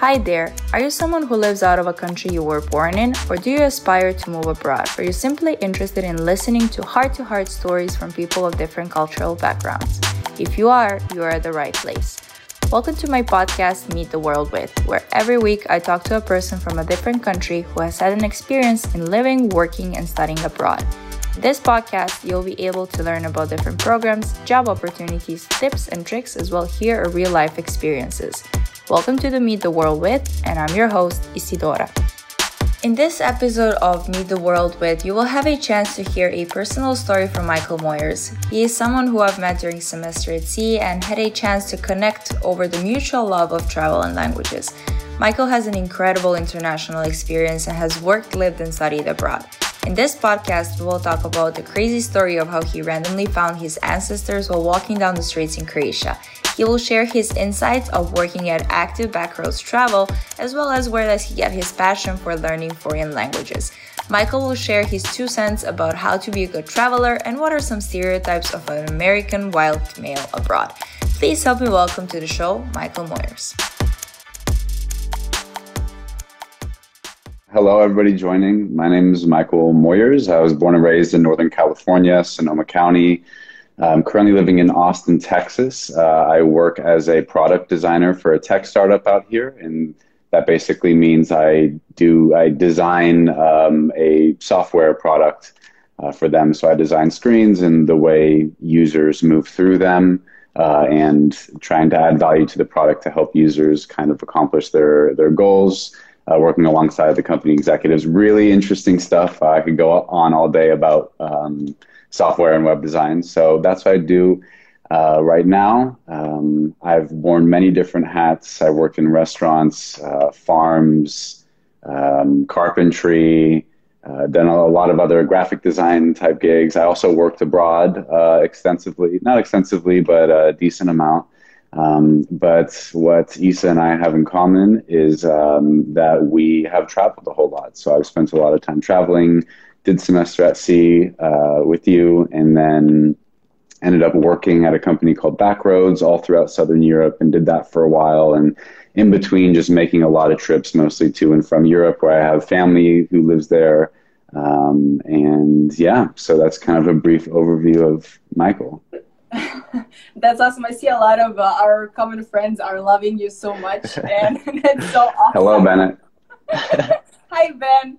Hi there! Are you someone who lives out of a country you were born in, or do you aspire to move abroad? Are you simply interested in listening to heart to heart stories from people of different cultural backgrounds? If you are, you are at the right place. Welcome to my podcast, Meet the World With, where every week I talk to a person from a different country who has had an experience in living, working, and studying abroad. This podcast, you'll be able to learn about different programs, job opportunities, tips, and tricks, as well hear real life experiences. Welcome to the Meet the World With, and I'm your host, Isidora. In this episode of Meet the World With, you will have a chance to hear a personal story from Michael Moyers. He is someone who I've met during semester at sea and had a chance to connect over the mutual love of travel and languages. Michael has an incredible international experience and has worked, lived, and studied abroad. In this podcast, we will talk about the crazy story of how he randomly found his ancestors while walking down the streets in Croatia he will share his insights of working at Active Backroads Travel, as well as where does he get his passion for learning foreign languages. Michael will share his two cents about how to be a good traveler and what are some stereotypes of an American wild male abroad. Please help me welcome to the show, Michael Moyers. Hello, everybody joining. My name is Michael Moyers. I was born and raised in Northern California, Sonoma County. I'm currently living in Austin, Texas. Uh, I work as a product designer for a tech startup out here, and that basically means I do I design um, a software product uh, for them. So I design screens and the way users move through them, uh, and trying to add value to the product to help users kind of accomplish their their goals. Uh, working alongside the company executives, really interesting stuff. I could go on all day about. Um, software and web design. So that's what I do uh, right now. Um, I've worn many different hats. I worked in restaurants, uh, farms, um, carpentry, uh, done a lot of other graphic design type gigs. I also worked abroad uh, extensively, not extensively, but a decent amount. Um, but what Isa and I have in common is um, that we have traveled a whole lot. So I've spent a lot of time traveling, did semester at sea uh, with you, and then ended up working at a company called Backroads all throughout Southern Europe, and did that for a while. And in between, just making a lot of trips, mostly to and from Europe, where I have family who lives there. Um, and yeah, so that's kind of a brief overview of Michael. That's awesome. I see a lot of uh, our common friends are loving you so much, and it's so awesome. Hello, Bennett. Hi, Ben.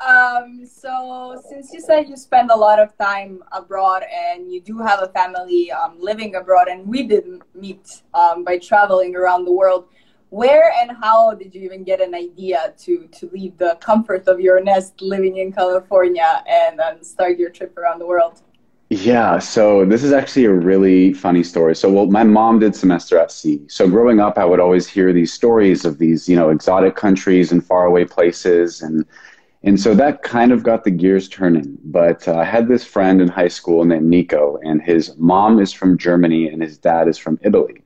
Um, so since you said you spend a lot of time abroad and you do have a family um, living abroad, and we didn't meet um, by traveling around the world, where and how did you even get an idea to to leave the comfort of your nest living in California and um, start your trip around the world? Yeah, so this is actually a really funny story. So, well, my mom did semester at sea. So, growing up, I would always hear these stories of these, you know, exotic countries and faraway places, and and so that kind of got the gears turning. But uh, I had this friend in high school named Nico, and his mom is from Germany and his dad is from Italy.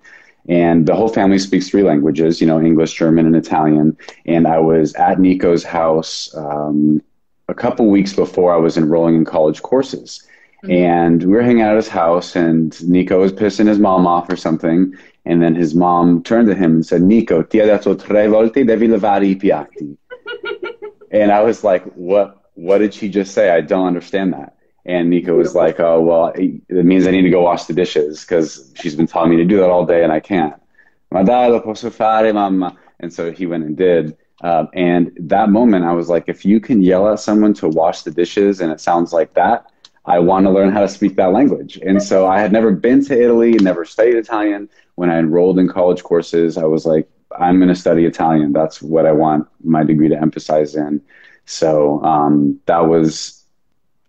And the whole family speaks three languages, you know, English, German, and Italian. And I was at Nico's house um, a couple weeks before I was enrolling in college courses. Mm-hmm. And we were hanging out at his house, and Nico was pissing his mom off or something. And then his mom turned to him and said, Nico, ti ha detto tre volte devi lavare i piatti. And I was like, what, what did she just say? I don't understand that. And Nico was like, oh, well, it means I need to go wash the dishes because she's been telling me to do that all day and I can't. Ma dai, lo posso fare, mamma. And so he went and did. Um, and that moment, I was like, if you can yell at someone to wash the dishes and it sounds like that, I want to learn how to speak that language. And so I had never been to Italy, never studied Italian. When I enrolled in college courses, I was like, I'm going to study Italian. That's what I want my degree to emphasize in. So um, that was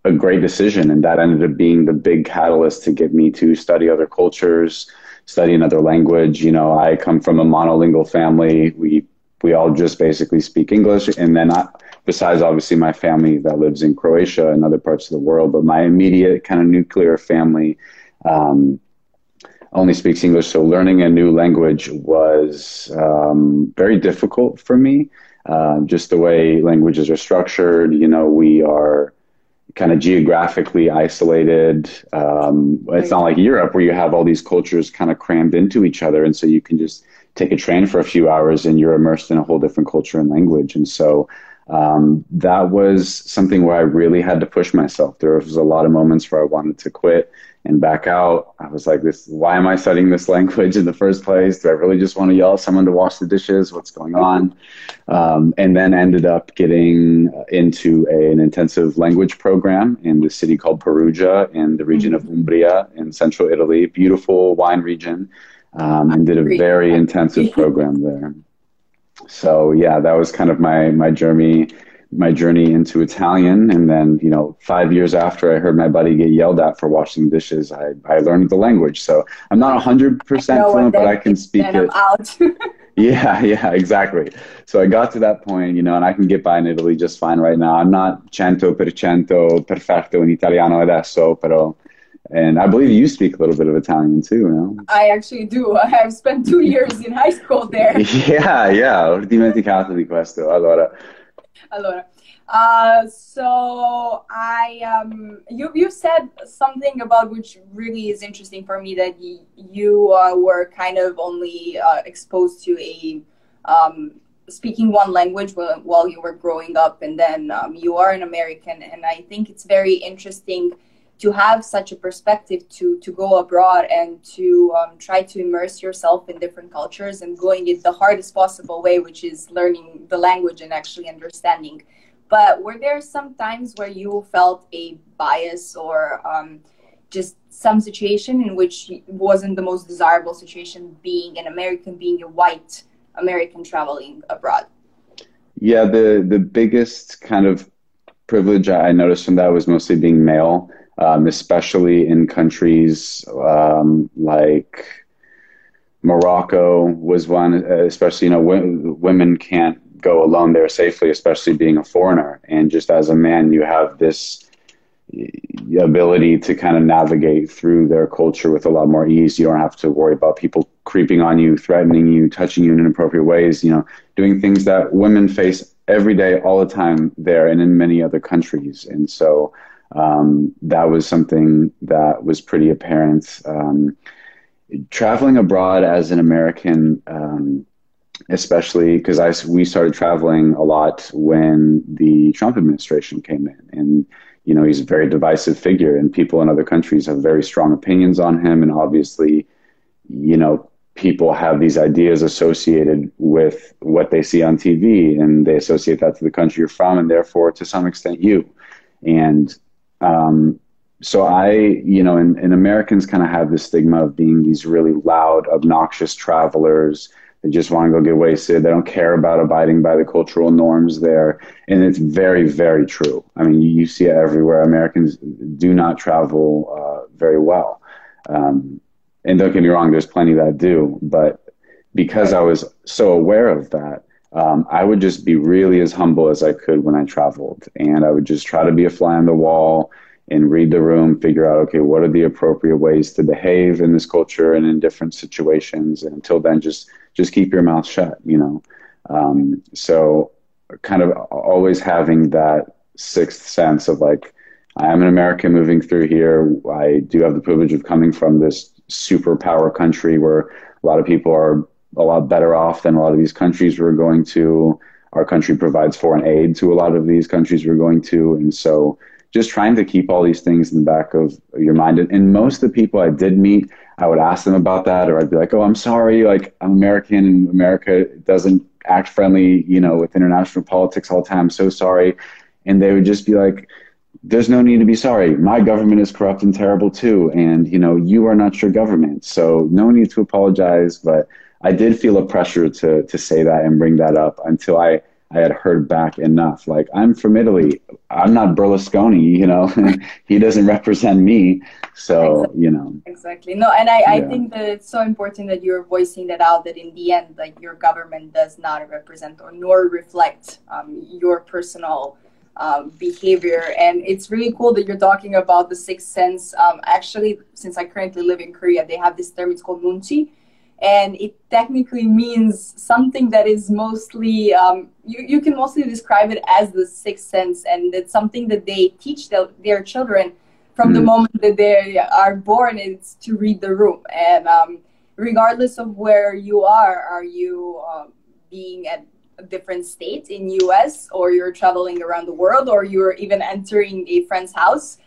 a great decision, and that ended up being the big catalyst to get me to study other cultures, study another language. You know, I come from a monolingual family. We we all just basically speak English, and then I, besides obviously my family that lives in Croatia and other parts of the world, but my immediate kind of nuclear family. Um, only speaks English, so learning a new language was um, very difficult for me. Uh, just the way languages are structured, you know, we are kind of geographically isolated. Um, it's not like Europe where you have all these cultures kind of crammed into each other, and so you can just take a train for a few hours and you're immersed in a whole different culture and language. And so um, that was something where I really had to push myself. There was a lot of moments where I wanted to quit and back out. I was like, "This, why am I studying this language in the first place? Do I really just want to yell at someone to wash the dishes? What's going on?" Um, and then ended up getting into a, an intensive language program in the city called Perugia in the region of Umbria in central Italy, beautiful wine region, um, and did a very intensive program there. So yeah, that was kind of my my journey my journey into Italian. And then, you know, five years after I heard my buddy get yelled at for washing dishes, I, I learned the language. So I'm not 100% fluent, but I can speak it. out. yeah, yeah, exactly. So I got to that point, you know, and I can get by in Italy just fine right now. I'm not cento per cento perfetto in Italiano adesso, però and I believe you speak a little bit of Italian too, no? I actually do. I have spent two years in high school there. yeah, yeah, ho dimenticato di questo. Allora, allora. Uh, so I um, you you said something about which really is interesting for me that y- you uh, were kind of only uh, exposed to a um, speaking one language while, while you were growing up, and then um, you are an American, and I think it's very interesting to have such a perspective to to go abroad and to um, try to immerse yourself in different cultures and going it the hardest possible way, which is learning the language and actually understanding. But were there some times where you felt a bias or um, just some situation in which wasn't the most desirable situation being an American, being a white American traveling abroad? Yeah, the the biggest kind of privilege I noticed from that was mostly being male um, especially in countries um, like Morocco was one, especially, you know, w- women can't go alone there safely, especially being a foreigner. And just as a man, you have this ability to kind of navigate through their culture with a lot more ease. You don't have to worry about people creeping on you, threatening you, touching you in inappropriate ways, you know, doing things that women face every day, all the time there and in many other countries. And so, um, that was something that was pretty apparent. Um, traveling abroad as an American, um, especially because I we started traveling a lot when the Trump administration came in, and you know he's a very divisive figure, and people in other countries have very strong opinions on him, and obviously, you know. People have these ideas associated with what they see on TV, and they associate that to the country you're from, and therefore, to some extent, you. And um, so I, you know, and, and Americans kind of have this stigma of being these really loud, obnoxious travelers. They just want to go get wasted. They don't care about abiding by the cultural norms there. And it's very, very true. I mean, you, you see it everywhere. Americans do not travel uh, very well. Um, and don't get me wrong, there's plenty that do. But because I was so aware of that, um, I would just be really as humble as I could when I traveled. And I would just try to be a fly on the wall and read the room, figure out, okay, what are the appropriate ways to behave in this culture and in different situations. And until then, just, just keep your mouth shut, you know? Um, so kind of always having that sixth sense of like, I am an American moving through here. I do have the privilege of coming from this superpower country where a lot of people are a lot better off than a lot of these countries we're going to. Our country provides foreign aid to a lot of these countries we're going to. And so just trying to keep all these things in the back of your mind. And most of the people I did meet, I would ask them about that, or I'd be like, oh, I'm sorry, like I'm American and America doesn't act friendly, you know, with international politics all the time. So sorry. And they would just be like, there's no need to be sorry. My government is corrupt and terrible too. And, you know, you are not your government. So no need to apologize. But I did feel a pressure to to say that and bring that up until I I had heard back enough. Like I'm from Italy. I'm not Berlusconi. You know, he doesn't represent me. So exactly. you know. Exactly. No, and I yeah. I think that it's so important that you're voicing that out. That in the end, like your government does not represent or nor reflect um, your personal. Um, behavior and it's really cool that you're talking about the sixth sense um, actually since i currently live in korea they have this term it's called nunchi and it technically means something that is mostly um, you, you can mostly describe it as the sixth sense. And it's something that they teach the, their children from mm. the moment that they are born. It's to read the room. And um, regardless of where you are are you uh, being at a different state in us or you're traveling around the world or you're even entering a friend's house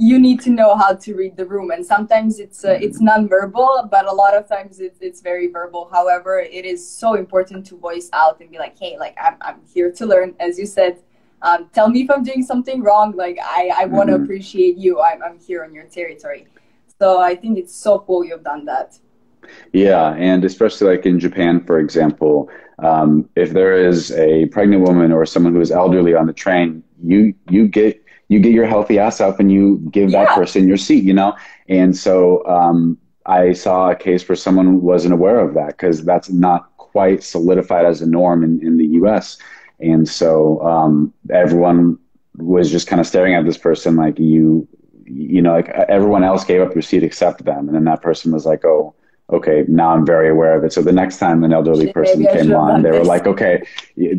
you need to know how to read the room. And sometimes it's uh, it's nonverbal but a lot of times it's, it's very verbal. However it is so important to voice out and be like hey like i'm, I'm here to learn. As you said um, tell me if i'm doing something wrong. Like i, I want to mm-hmm. appreciate you. I'm, I'm here on your territory. So i think it's so cool you've done that. Yeah and especially like in japan for example um, if there is a pregnant woman or someone who is elderly on the train you you get you get your healthy ass up and you give that person your seat, you know? And so um, I saw a case where someone wasn't aware of that because that's not quite solidified as a norm in, in the US. And so um, everyone was just kind of staring at this person like you, you know, like everyone else gave up their seat except them. And then that person was like, oh, okay, now I'm very aware of it. So the next time an elderly person came on, they were like, okay,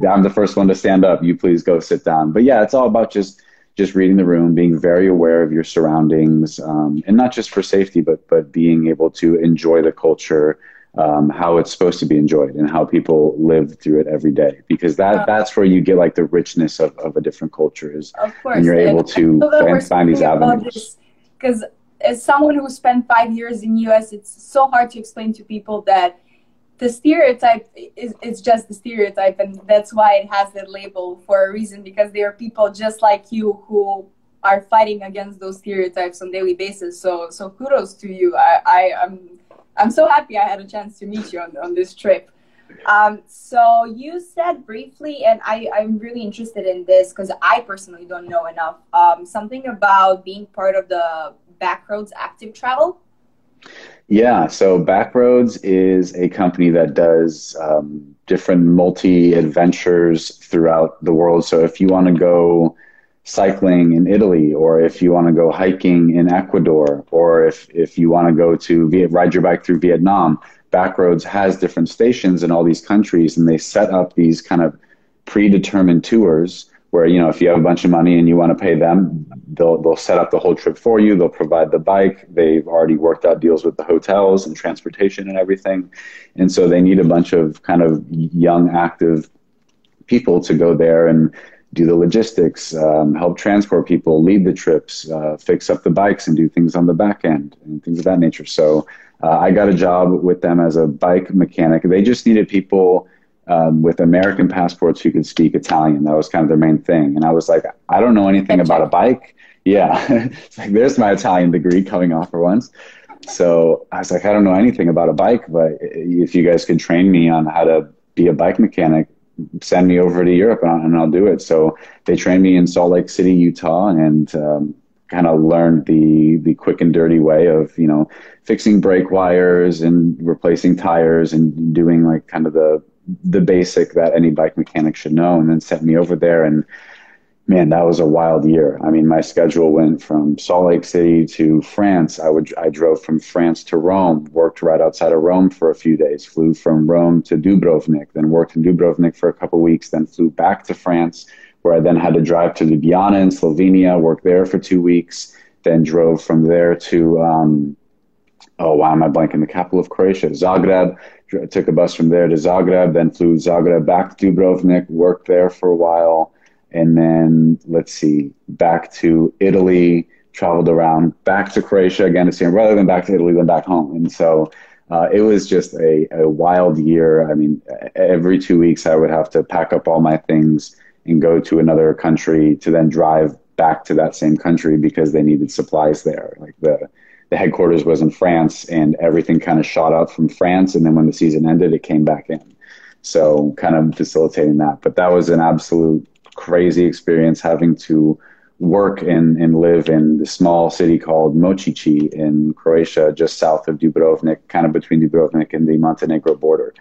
I'm the first one to stand up. You please go sit down. But yeah, it's all about just just reading the room, being very aware of your surroundings, um, and not just for safety, but but being able to enjoy the culture, um, how it's supposed to be enjoyed, and how people live through it every day. Because that that's where you get like the richness of, of a different culture is, of course, and you're able to find, find these avenues. Because as someone who spent five years in US, it's so hard to explain to people that the stereotype is, just the stereotype and that's why it has that label for a reason because there are people just like you who are fighting against those stereotypes on daily basis. So so kudos to you. I, I am I'm, I'm so happy i had a chance to meet you on, on this trip. Um, so you said briefly and I, i'm really interested in this because i personally don't know enough um, something about being part of the backroads active travel yeah, so Backroads is a company that does um, different multi adventures throughout the world. So if you want to go cycling in Italy, or if you want to go hiking in Ecuador, or if, if you want to go to Viet- ride your bike through Vietnam, Backroads has different stations in all these countries, and they set up these kind of predetermined tours where you know if you have a bunch of money and you want to pay them they'll they'll set up the whole trip for you. They'll provide the bike. They've already worked out deals with the hotels and transportation and everything. And so they need a bunch of kind of young active people to go there and do the logistics um, help transport people lead the trips uh, fix up the bikes and do things on the back end and things of that nature. So uh, i got a job with them as a bike mechanic. They just needed people um, with American passports who could speak Italian. That was kind of their main thing. And I was like, I don't know anything about a bike. Yeah, it's like there's my Italian degree coming off for once. So I was like, I don't know anything about a bike, but if you guys could train me on how to be a bike mechanic, send me over to Europe and I'll, and I'll do it. So they trained me in Salt Lake City, Utah, and um, kind of learned the the quick and dirty way of you know fixing brake wires and replacing tires and doing like kind of the the basic that any bike mechanic should know, and then sent me over there. And man, that was a wild year. I mean, my schedule went from Salt Lake City to France. I would I drove from France to Rome, worked right outside of Rome for a few days, flew from Rome to Dubrovnik, then worked in Dubrovnik for a couple weeks, then flew back to France, where I then had to drive to Ljubljana in Slovenia, worked there for two weeks, then drove from there to um, oh, why am I blanking? The capital of Croatia, Zagreb. Took a bus from there to Zagreb, then flew Zagreb back to Dubrovnik, worked there for a while, and then let's see, back to Italy, traveled around, back to Croatia again to see him, rather than back to Italy, then back home. And so uh, it was just a, a wild year. I mean, every two weeks I would have to pack up all my things and go to another country to then drive back to that same country because they needed supplies there. Like the the headquarters was in France, and everything kind of shot out from France. And then when the season ended, it came back in. So kind of facilitating that. But that was an absolute crazy experience having to work and, and live in the small city called Mocici in Croatia, just south of Dubrovnik, kind of between Dubrovnik and the Montenegro border.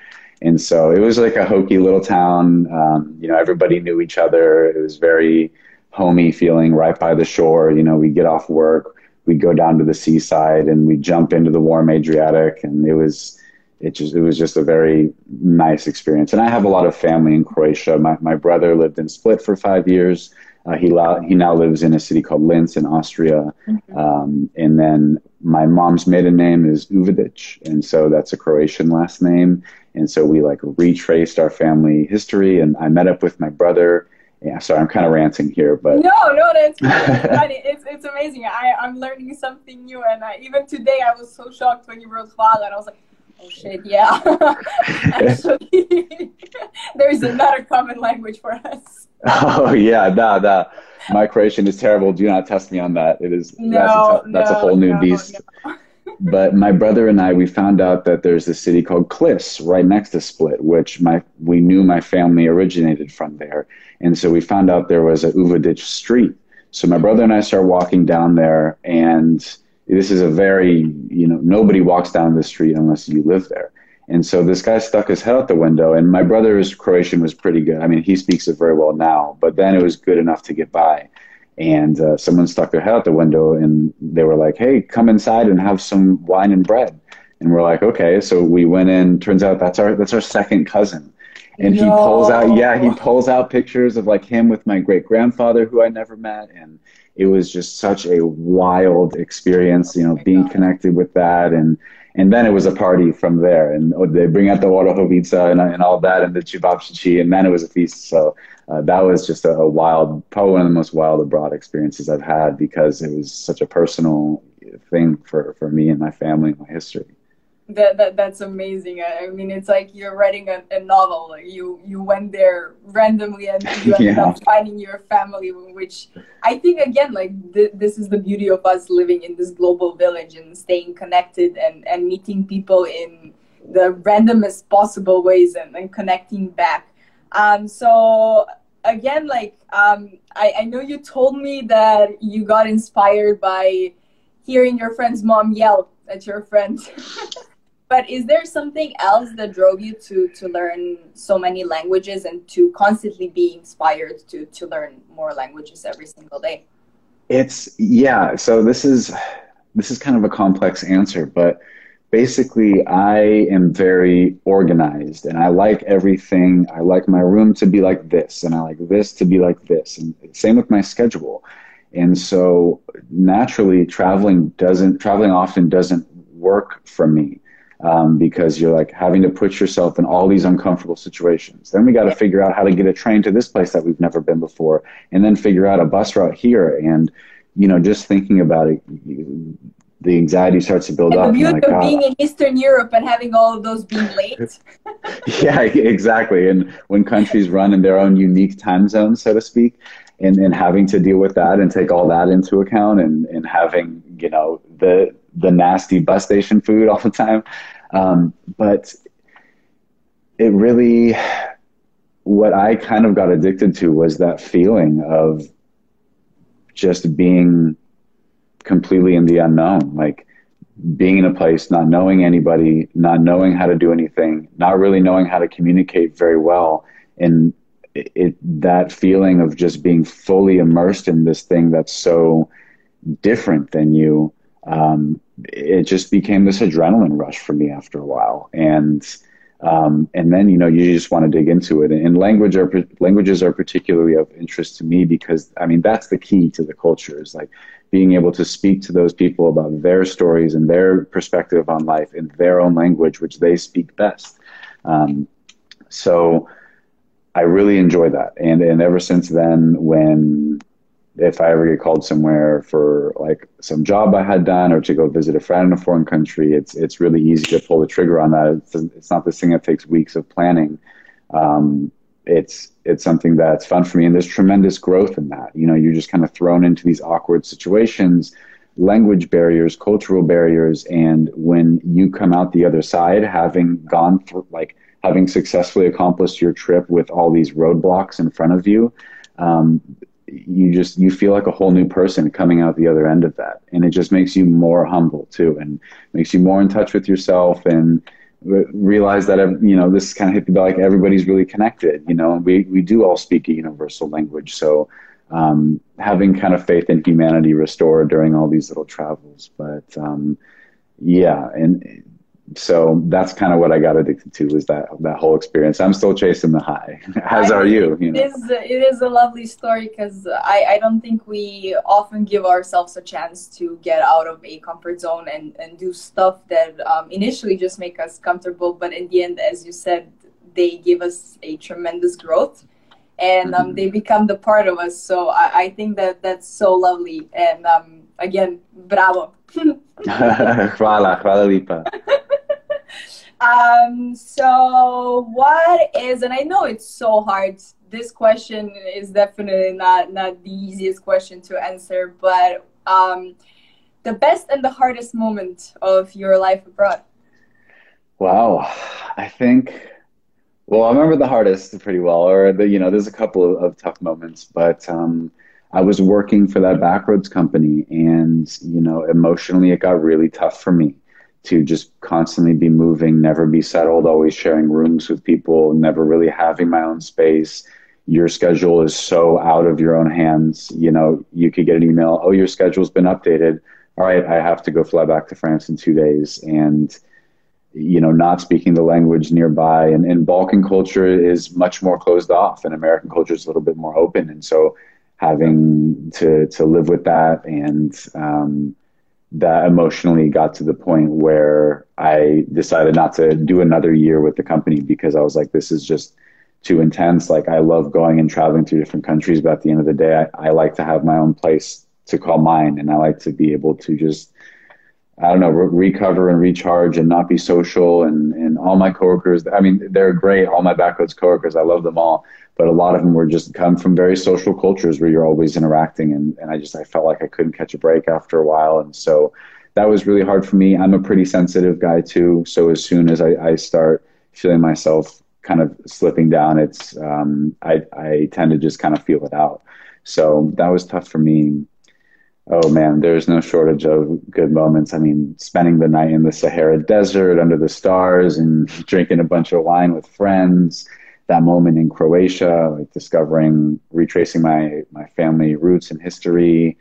And so it was like a hokey little town. Um, you know, everybody knew each other. It was very homey feeling right by the shore. You know, we get off work, we'd go down to the seaside and we'd jump into the warm Adriatic, and it was it just it was just a very nice experience. And I have a lot of family in Croatia. My my brother lived in Split for five years. Uh, he he now lives in a city called Linz in Austria. Mm-hmm. Um, and then my mom's maiden name is Uvedic, and so that's a Croatian last name. And so we like retraced our family history. And I met up with my brother. Yeah, sorry, I'm kind of ranting here, but no, no, that's it's it's amazing. I I'm learning something new, and I, even today I was so shocked when you wrote father, and I was like, Oh shit, yeah. Actually, there's another common language for us. Oh yeah, nah, nah. My Croatian is terrible. Do not test me on that. It is no, that's, a, that's no, a whole new no, beast. No. But my brother and I, we found out that there's a city called Klis right next to Split, which my we knew my family originated from there, and so we found out there was a Uvedic street. So my brother and I start walking down there, and this is a very, you know, nobody walks down the street unless you live there. And so this guy stuck his head out the window, and my brother's Croatian was pretty good. I mean, he speaks it very well now, but then it was good enough to get by. And uh, someone stuck their head out the window, and they were like, "Hey, come inside and have some wine and bread." And we're like, "Okay." So we went in. Turns out that's our that's our second cousin, and no. he pulls out yeah he pulls out pictures of like him with my great grandfather who I never met, and it was just such a wild experience, you know, oh being connected with that. And, and then it was a party from there. And oh, they bring out the Orahovica and, and all that and the ćevapčići. And then it was a feast. So uh, that was just a, a, wild, probably one of the most wild abroad experiences I've had because it was such a personal thing for, for me and my family and my history that, that that's amazing. I, mean, it's like you're writing a, a, novel. Like you you went there randomly and you ended yeah. up finding your family, which I think again, like th- this is the beauty of us living in this global village and staying connected and and meeting people in the randomest possible ways and, and connecting back. Um, so again, like um, I, I know you told me that you got inspired by hearing your friend's mom yell at your friend. But is there something else that drove you to to learn so many languages and to constantly be inspired to to learn more languages every single day? It's yeah. So this is this is kind of a complex answer, but basically I am very organized and I like everything. I like my room to be like this and I like this to be like this and same with my schedule. And so naturally traveling doesn't traveling often doesn't work for me um, because you're like having to put yourself in all these uncomfortable situations. Then we got to figure out how to get a train to this place that we've never been before, and then figure out a bus route here. And you know, just thinking about it, the anxiety starts to build and up. The beauty like, of being in Eastern Europe and having all of those being late. yeah, exactly. And when countries run in their own unique time zones, so to speak, and, and having to deal with that and take all that into account and, and having, you know, the the nasty bus station food all the time. Um, but it really, what I kind of got addicted to was that feeling of just being completely in the unknown, like being in a place, not knowing anybody, not knowing how to do anything, not really knowing how to communicate very well. And it, it that feeling of just being fully immersed in this thing that's so different than you um, it just became this adrenaline rush for me after a while. And um, and then you know you just want to dig into it. And language are languages are particularly of interest to me because I mean that's the key to the culture is like being able to speak to those people about their stories and their perspective on life in their own language, which they speak best. Um, so I really enjoy that, and and ever since then, when if I ever get called somewhere for like some job I had done or to go visit a friend in a foreign country, it's it's really easy to pull the trigger on that. It's, it's not this thing that takes weeks of planning. Um, it's it's something that's fun for me, and there's tremendous growth in that. You know, you're just kind of thrown into these awkward situations, language barriers, cultural barriers, and when you come out the other side, having gone through like having successfully accomplished your trip with all these roadblocks in front of you. Um, you just you feel like a whole new person coming out the other end of that. And it just makes you more humble too and makes you more in touch with yourself and realize that you know this kind of hit the like everybody's really connected you know? We we do all speak a universal language. So um, having kind of faith in humanity restored during all these little travels. But um, yeah and so that's kind of what I got addicted to was that that whole experience. I'm still chasing the high, as I are you. you know? It is it is a lovely story because I I don't think we often give ourselves a chance to get out of a comfort zone and and do stuff that um, initially just make us comfortable, but in the end, as you said, they give us a tremendous growth. And um, mm-hmm. they become the part of us. So I, I think that that's so lovely. And um, again, bravo. hvala, hvala lipa. Um, so what is, and I know it's so hard. This question is definitely not not the easiest question to answer, but um, the best and the hardest moment of your life abroad. Wow, I think. Well, I remember the hardest pretty well, or the you know, there's a couple of, of tough moments, but um, I was working for that backroads company, and you know, emotionally, it got really tough for me to just constantly be moving, never be settled, always sharing rooms with people, never really having my own space. Your schedule is so out of your own hands. You know, you could get an email, oh, your schedule's been updated. All right, I have to go fly back to France in two days. And, you know, not speaking the language nearby. And, and Balkan culture is much more closed off, and American culture is a little bit more open. And so having to, to live with that and, um, that emotionally got to the point where I decided not to do another year with the company because I was like, this is just too intense. Like, I love going and traveling to different countries, but at the end of the day, I, I like to have my own place to call mine, and I like to be able to just, I don't know, re- recover and recharge and not be social. And, and all my coworkers, I mean, they're great. All my Backroads coworkers, I love them all but a lot of them were just come from very social cultures where you're always interacting and, and i just i felt like i couldn't catch a break after a while and so that was really hard for me i'm a pretty sensitive guy too so as soon as i, I start feeling myself kind of slipping down it's um, I, I tend to just kind of feel it out so that was tough for me oh man there's no shortage of good moments. I mean spending the night in the sahara desert under the stars and drinking a bunch of wine with friends. That moment in Croatia, like discovering, retracing my my family roots and history,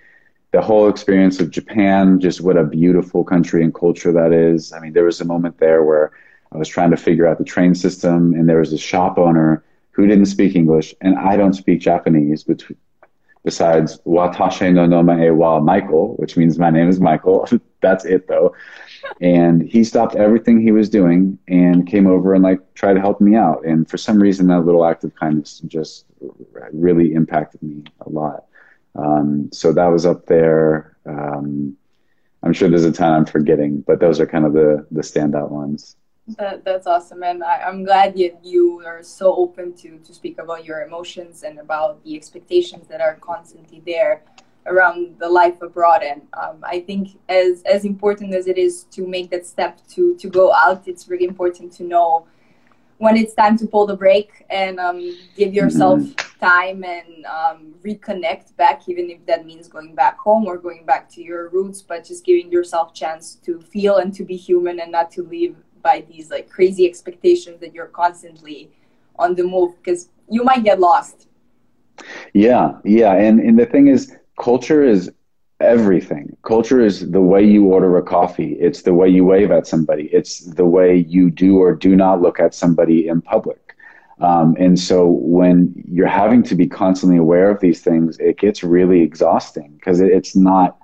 the whole experience of Japan, just what a beautiful country and culture that is. I mean, there was a moment there where I was trying to figure out the train system, and there was a shop owner who didn't speak English, and I don't speak Japanese, besides Watashe no nome wa Michael, which means my name is Michael. That's it though. And he stopped everything he was doing and came over and like tried to help me out. And for some reason that little act of kindness just really impacted me a lot. Um, so that was up there. Um, i'm sure there's a ton i'm forgetting but those are kind of the the standout ones that, that's awesome and I, am glad that you are so open to to speak about your emotions and about the expectations that are constantly there around the life abroad and um, i think as as important as it is to make that step to to go out it's really important to know when it's time to pull the brake and um, give yourself mm-hmm. time and um, reconnect back even if that means going back home or going back to your roots but just giving yourself chance to feel and to be human and not to live by these like crazy expectations that you're constantly on the move because you might get lost yeah yeah and and the thing is culture is everything. Culture is the way you order a coffee. It's the way you wave at somebody. It's the way you do or do not look at somebody in public. Um, and so when you're having to be constantly aware of these things, it gets really exhausting because it, it's not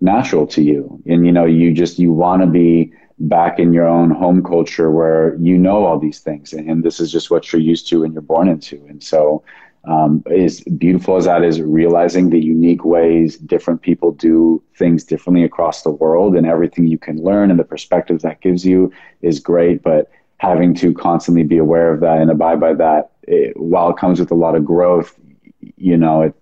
natural to you. And, you know, you just, you want to be back in your own home culture where you know all these things. And, and this is just what you're used to and you're born into. And so, um, as beautiful as that is, realizing the unique ways different people do things differently across the world and everything you can learn and the perspectives that gives you is great. But having to constantly be aware of that and abide by that, it, while it comes with a lot of growth, you know, it,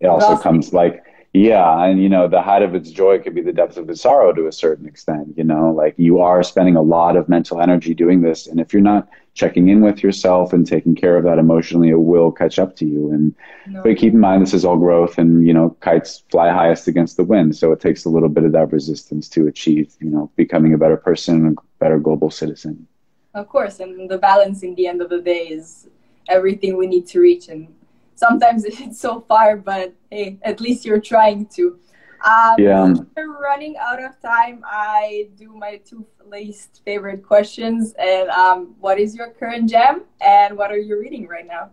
it also comes like, yeah, and you know, the height of its joy could be the depth of its sorrow to a certain extent, you know, like you are spending a lot of mental energy doing this. And if you're not checking in with yourself and taking care of that emotionally, it will catch up to you. And no. but keep in mind, this is all growth, and you know, kites fly highest against the wind, so it takes a little bit of that resistance to achieve, you know, becoming a better person and a better global citizen. Of course, and the balance in the end of the day is everything we need to reach, and sometimes it's so far, but hey, at least you're trying to. Um, Yeah. We're running out of time. I do my two least favorite questions. And um, what is your current jam? And what are you reading right now?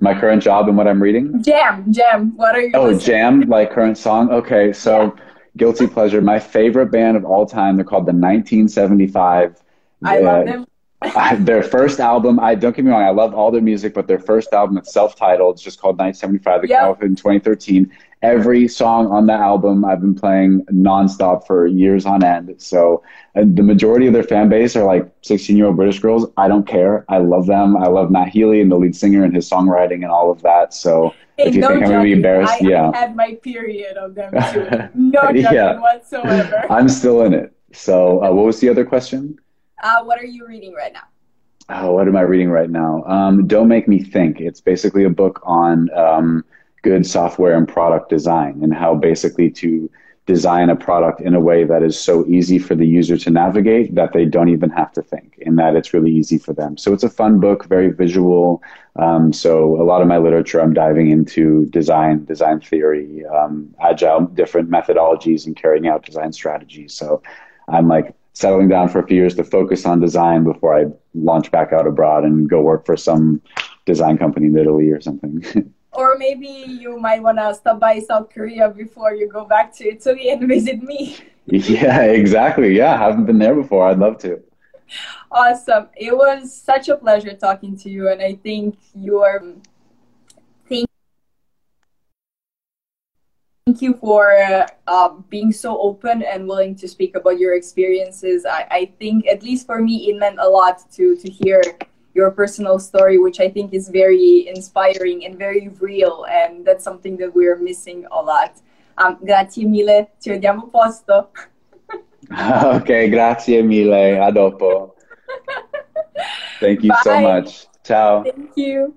My current job and what I'm reading. Jam, jam. What are you? Oh, listening Jam, like current song. Okay, so guilty pleasure. My favorite band of all time. They're called the 1975. I Uh, love them. I, their first album, I don't get me wrong, I love all their music, but their first album, it's self-titled, it's just called 1975. They came out in 2013. Every song on that album, I've been playing nonstop for years on end. So and the majority of their fan base are like 16-year-old British girls. I don't care. I love them. I love Matt Healy and the lead singer and his songwriting and all of that. So Hey, if you no think I'm gonna be embarrassed, I, yeah. I had my period of them too. No judging Yeah. whatsoever. I'm still in it. So uh, what was the other question? Uh, what are you reading right now? Oh, what am I reading right now? Um, Don't Make Me Think. It's basically a book on um, good software and product design and how basically to design a product in a way that is so easy for the user to navigate that they don't even have to think and that it's really easy for them. So it's a fun book, very visual. Um, so a lot of my literature, I'm diving into design, design theory, um, agile, different methodologies and carrying out design strategies. So I'm like settling down for a few years to focus on design before I launch back out abroad and go work for some design company in Italy or something. Or maybe you might want to stop by South Korea before you go back to Italy and visit me. yeah, exactly. Yeah, I haven't been there before. I'd love to. Awesome. It was such a pleasure talking to you, and I think you are. Thank, thank you for uh, being so open and willing to speak about your experiences. I, I think, at least for me, it meant a lot to to hear your personal story, which I think is very inspiring and very real, and that's something that we're missing a lot. Um, grazie mille, ci vediamo posto. ok, grazie mille. A dopo. Thank you so much. Ciao. Thank you.